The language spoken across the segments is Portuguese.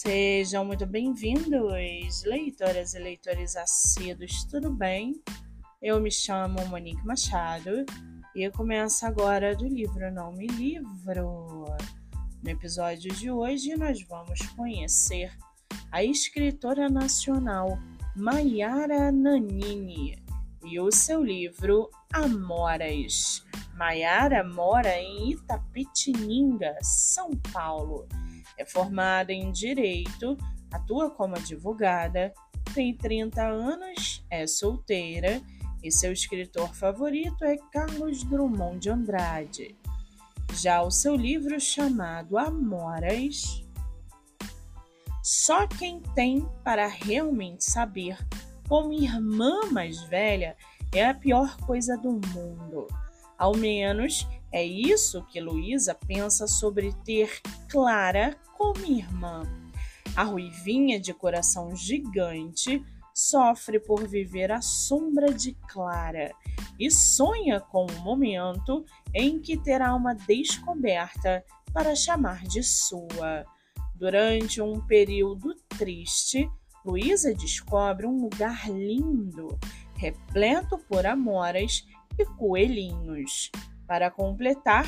Sejam muito bem-vindos, leitoras e leitores assíduos, tudo bem? Eu me chamo Monique Machado e começo agora do livro Não Me Livro. No episódio de hoje, nós vamos conhecer a escritora nacional Maiara Nanini e o seu livro Amoras. Maiara mora em Itapetininga, São Paulo é formada em Direito, atua como advogada, tem 30 anos, é solteira e seu escritor favorito é Carlos Drummond de Andrade. Já o seu livro chamado Amoras, só quem tem para realmente saber como irmã mais velha é a pior coisa do mundo. Ao menos é isso que Luísa pensa sobre ter Clara como irmã. A ruivinha de coração gigante sofre por viver à sombra de Clara e sonha com o momento em que terá uma descoberta para chamar de sua. Durante um período triste, Luísa descobre um lugar lindo, repleto por amoras e coelhinhos. Para completar,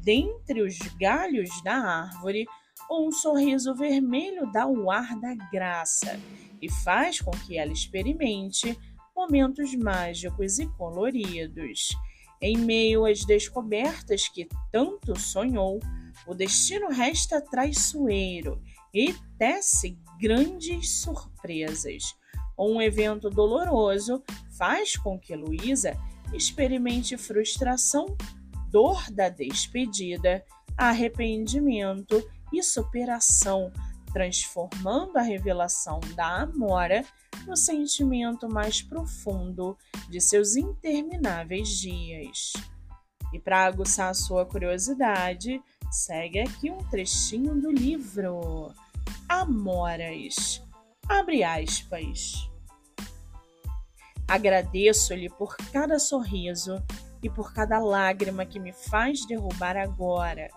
dentre os galhos da árvore, um sorriso vermelho dá o ar da graça e faz com que ela experimente momentos mágicos e coloridos. Em meio às descobertas que tanto sonhou, o destino resta traiçoeiro e tece grandes surpresas. Um evento doloroso faz com que Luísa experimente frustração dor da despedida, arrependimento e superação, transformando a revelação da Amora no sentimento mais profundo de seus intermináveis dias. E para aguçar a sua curiosidade, segue aqui um trechinho do livro Amoras. Abre aspas. Agradeço-lhe por cada sorriso e por cada lágrima que me faz derrubar agora.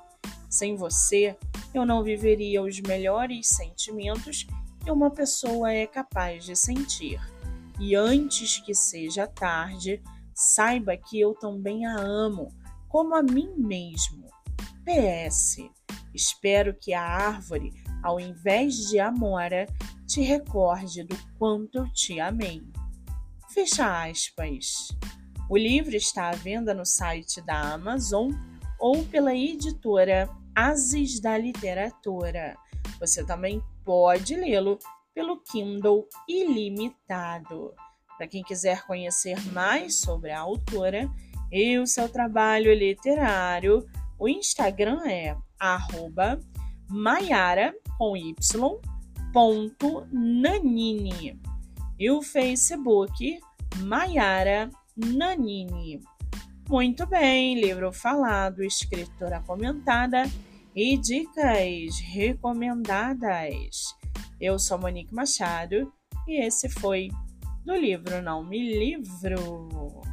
Sem você, eu não viveria os melhores sentimentos que uma pessoa é capaz de sentir. E antes que seja tarde, saiba que eu também a amo, como a mim mesmo. PS. Espero que a árvore, ao invés de amora, te recorde do quanto eu te amei. Fecha aspas. O livro está à venda no site da Amazon ou pela editora Ases da Literatura. Você também pode lê-lo pelo Kindle Ilimitado. Para quem quiser conhecer mais sobre a autora e o seu trabalho literário, o Instagram é arroba maiara, com y, ponto, nanini. E o Facebook, Maiara Nanini. Muito bem, livro falado, escritora comentada e dicas recomendadas. Eu sou Monique Machado e esse foi do livro Não Me Livro.